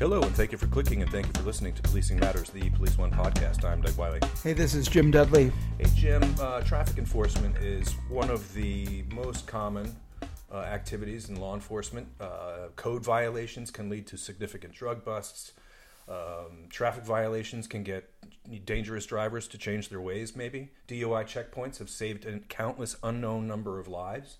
Hello, and thank you for clicking and thank you for listening to Policing Matters, the Police One podcast. I'm Doug Wyllie. Hey, this is Jim Dudley. Hey, Jim, uh, traffic enforcement is one of the most common uh, activities in law enforcement. Uh, code violations can lead to significant drug busts. Um, traffic violations can get dangerous drivers to change their ways, maybe. DUI checkpoints have saved a countless unknown number of lives.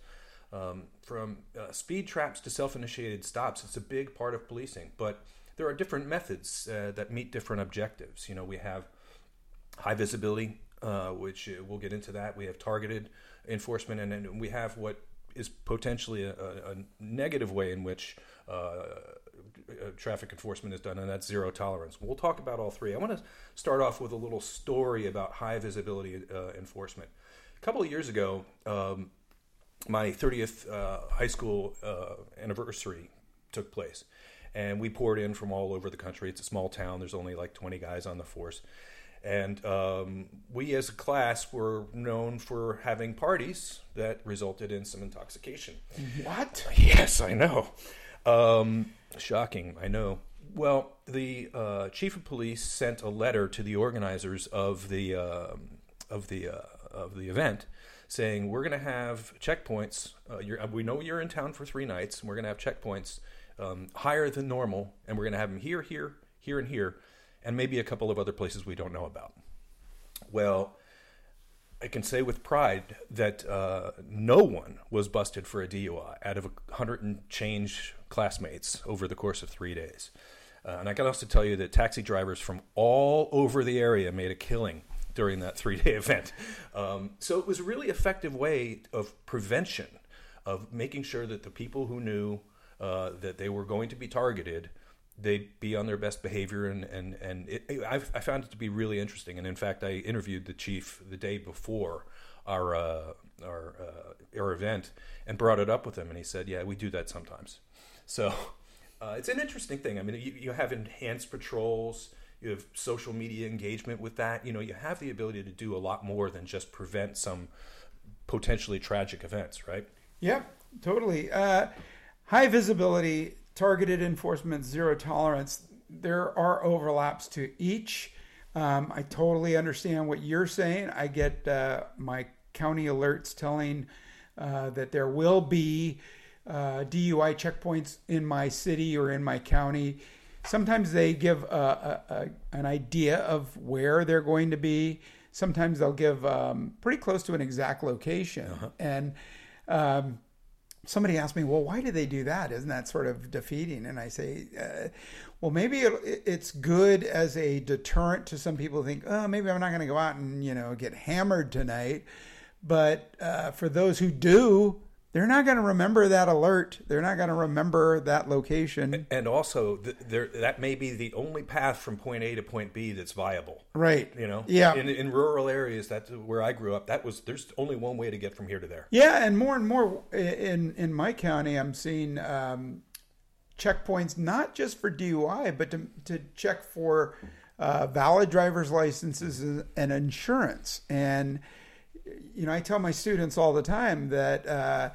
Um, from uh, speed traps to self initiated stops, it's a big part of policing. But there are different methods uh, that meet different objectives. You know, we have high visibility, uh, which uh, we'll get into that. We have targeted enforcement, and then we have what is potentially a, a negative way in which uh, uh, traffic enforcement is done, and that's zero tolerance. We'll talk about all three. I want to start off with a little story about high visibility uh, enforcement. A couple of years ago, um, my 30th high school anniversary took place and we poured in from all over the country. It's a small town. There's only like 20 guys on the force. And um, we as a class were known for having parties that resulted in some intoxication. What? Yes, I know. Um, shocking, I know. Well, the uh, chief of police sent a letter to the organizers of the uh, of the uh, of the event, saying we're going to have checkpoints. Uh, we know you're in town for three nights, and we're going to have checkpoints um, higher than normal, and we're going to have them here, here, here, and here, and maybe a couple of other places we don't know about. Well, I can say with pride that uh, no one was busted for a DUI out of a hundred and change classmates over the course of three days. Uh, and I can also tell you that taxi drivers from all over the area made a killing during that three day event. Um, so it was a really effective way of prevention, of making sure that the people who knew uh, that they were going to be targeted, they'd be on their best behavior. And, and, and it, I, I found it to be really interesting. And in fact, I interviewed the chief the day before our, uh, our, uh, our event and brought it up with him. And he said, Yeah, we do that sometimes. So uh, it's an interesting thing. I mean, you, you have enhanced patrols you have social media engagement with that. You know, you have the ability to do a lot more than just prevent some potentially tragic events, right? yeah totally. Uh, high visibility, targeted enforcement, zero tolerance, there are overlaps to each. Um, I totally understand what you're saying. I get uh, my county alerts telling uh, that there will be uh, DUI checkpoints in my city or in my county. Sometimes they give a, a, a, an idea of where they're going to be. Sometimes they'll give um, pretty close to an exact location. Uh-huh. And um, somebody asked me, well, why do they do that? Isn't that sort of defeating? And I say, uh, well, maybe it, it's good as a deterrent to some people think, oh, maybe I'm not going to go out and, you know, get hammered tonight. But uh, for those who do, they're not going to remember that alert. They're not going to remember that location. And also, there, that may be the only path from point A to point B that's viable. Right. You know. Yeah. In, in rural areas, that's where I grew up. That was there's only one way to get from here to there. Yeah, and more and more in in my county, I'm seeing um, checkpoints not just for DUI, but to to check for uh, valid driver's licenses and insurance and you know, I tell my students all the time that uh,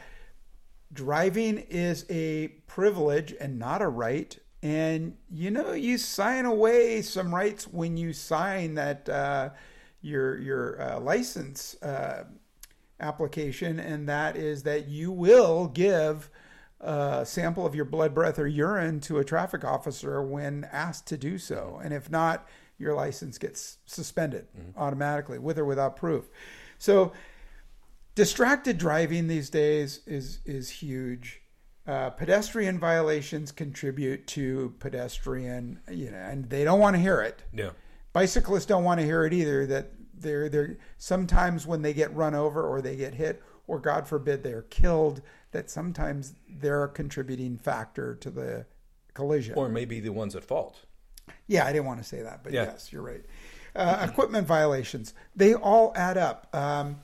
driving is a privilege and not a right. And you know, you sign away some rights when you sign that uh, your your uh, license uh, application, and that is that you will give a sample of your blood, breath, or urine to a traffic officer when asked to do so. And if not, your license gets suspended mm-hmm. automatically, with or without proof. So distracted driving these days is is huge. Uh, pedestrian violations contribute to pedestrian, you know, and they don't want to hear it. Yeah. Bicyclists don't want to hear it either. That they're they're sometimes when they get run over or they get hit or God forbid they're killed, that sometimes they're a contributing factor to the collision. Or maybe the ones at fault. Yeah, I didn't want to say that, but Yeah. yes, you're right. Uh, equipment violations, they all add up. Um,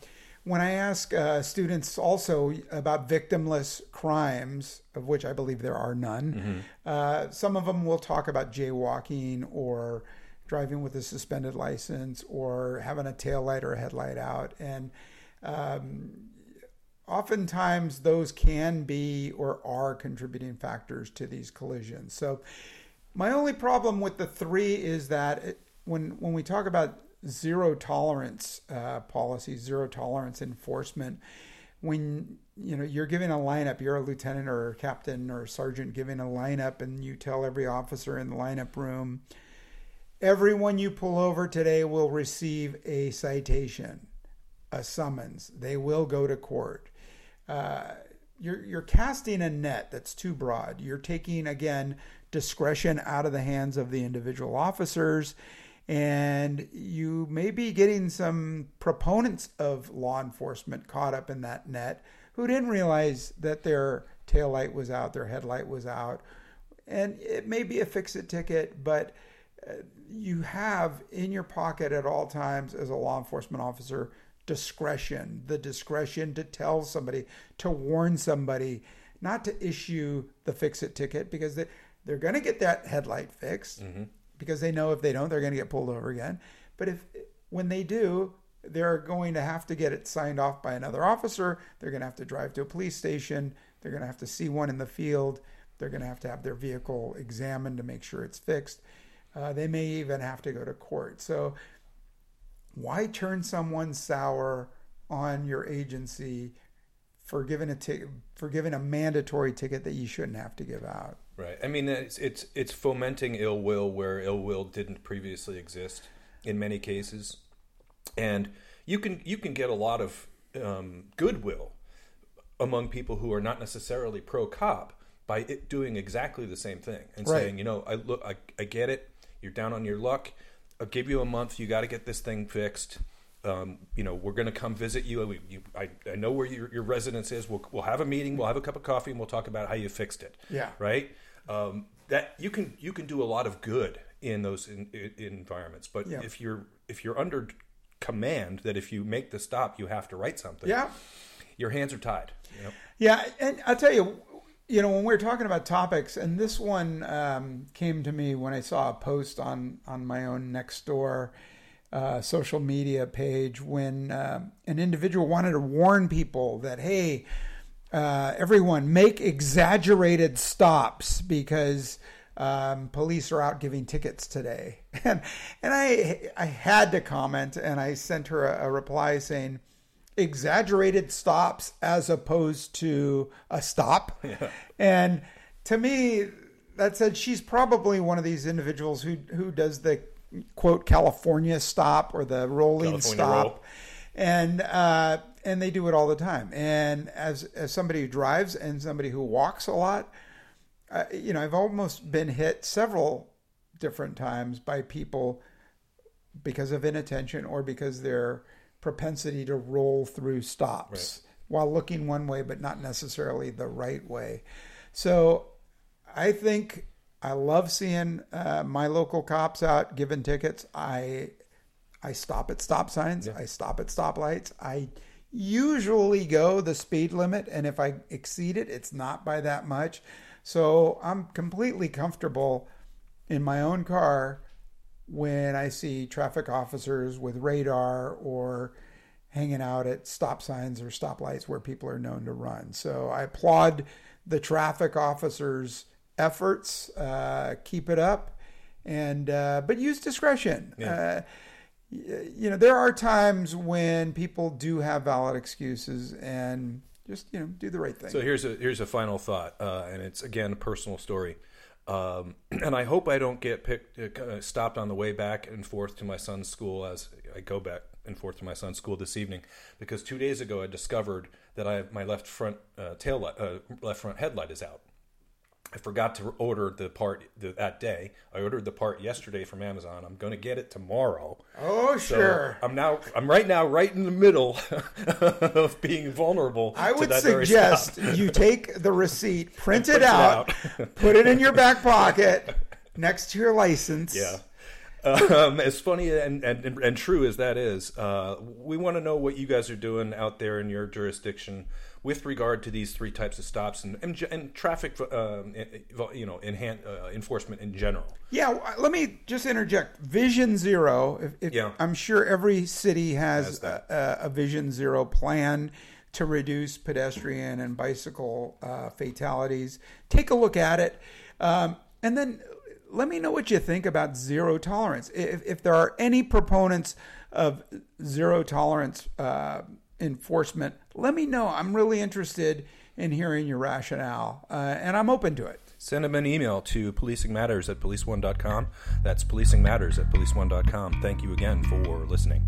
when I ask uh, students also about victimless crimes, of which I believe there are none, uh, some of them will talk about jaywalking or driving with a suspended license or having a tail light or a headlight out. And um, oftentimes those can be or are contributing factors to these collisions. So my only problem with the three is that it, when when we talk about zero tolerance uh, zero tolerance enforcement, when you know you're giving a lineup, you're a lieutenant or a captain or a sergeant giving a lineup, and you tell every officer in the lineup room, everyone you pull over today will receive a citation, a summons. They will go to court. Uh, you're you're casting a net that's too broad. You're taking again discretion out of the hands of the individual officers, and you may be getting some proponents of law enforcement caught up in that net who didn't realize that their tail light was out, their headlight was out, and it may be a fix-it ticket, but uh, you have in your pocket at all times as a law enforcement officer discretion, the discretion to tell somebody, to warn somebody, not to issue the fix it ticket because they, they're going to get that headlight fixed because they know if they don't, they're going to get pulled over again. But if when they do, they're going to have to get it signed off by another officer. They're going to have to drive to a police station. They're going to have to see one in the field. They're going to have to have their vehicle examined to make sure it's fixed. Uh, they may even have to go to court. So, why turn someone sour on your agency for giving a ticket for giving a mandatory ticket that you shouldn't have to give out? Right. I mean, it's it's it's fomenting ill will where ill will didn't previously exist in many cases, and you can you can get a lot of um, goodwill among people who are not necessarily pro cop by it doing exactly the same thing and Right. saying, you know, I look, I, I get it. You're down on your luck. I'll give you a month. You got to get this thing fixed. Um, you know, we're going to come visit you. We, you I, I know where your, your residence is. We'll, we'll have a meeting. We'll have a cup of coffee, and we'll talk about how you fixed it. Yeah. Right. Um, that you can you can do a lot of good in those in, in environments. But Yeah. if you're if you're under command that if you make the stop, you have to write something. Yeah. Your hands are tied. You know? Yeah, and I'll tell you, you know, when we are talking about topics, and this one um, came to me when I saw a post on on my own Nextdoor uh, social media page when um an individual wanted to warn people that hey, uh, everyone make exaggerated stops because. Um, police are out giving tickets today, and and I I had to comment, and I sent her a, a reply saying, exaggerated stops as opposed to a stop. And to me, that said she's probably one of these individuals who who does the quote California stop or the rolling California stop. roll. And uh, and they do it all the time. And as as somebody who drives and somebody who walks a lot, uh, you know, I've almost been hit several different times by people because of inattention or because their propensity to roll through stops while looking one way but not necessarily the right way. So I think I love seeing uh, my local cops out giving tickets. I I stop at stop signs. I stop at stoplights. I usually go the speed limit, and if I exceed it, it's not by that much. So I'm completely comfortable in my own car when I see traffic officers with radar or hanging out at stop signs or stoplights where people are known to run. So I applaud the traffic officers' efforts. Uh, keep it up, and uh, but use discretion. Uh, y- you know, there are times when people do have valid excuses, and just you know, do the right thing. So here's a here's a final thought, uh, and it's again a personal story. Um, and I hope I don't get picked, uh, stopped on the way back and forth to my son's school as I go back and forth to my son's school this evening, because two days ago I discovered that I have my left front uh, tail light, uh, left front headlight is out. I forgot to order the part the, that day. I ordered the part yesterday from Amazon. I'm going to get it tomorrow. oh, So sure. I'm now I'm right now right in the middle of being vulnerable. I to would suggest you take the receipt, print it print it out, put it in your back pocket, next to your license. Yeah. Um, as funny and, and, and true as that is, uh, we want to know what you guys are doing out there in your jurisdiction with regard to these three types of stops and and, and traffic, um, you know, enhan- uh, enforcement in general. Yeah, let me just interject. Vision Zero. If, if, Yeah. I'm sure every city has, Has a, a Vision Zero plan to reduce pedestrian and bicycle uh, fatalities. Take a look at it, um, and then let me know what you think about zero tolerance. If, if there are any proponents of zero tolerance uh, enforcement, let me know. I'm really interested in hearing your rationale, uh, and I'm open to it. Send them an email to policingmatters at policeone.com. That's policingmatters at policeone.com. Thank you again for listening.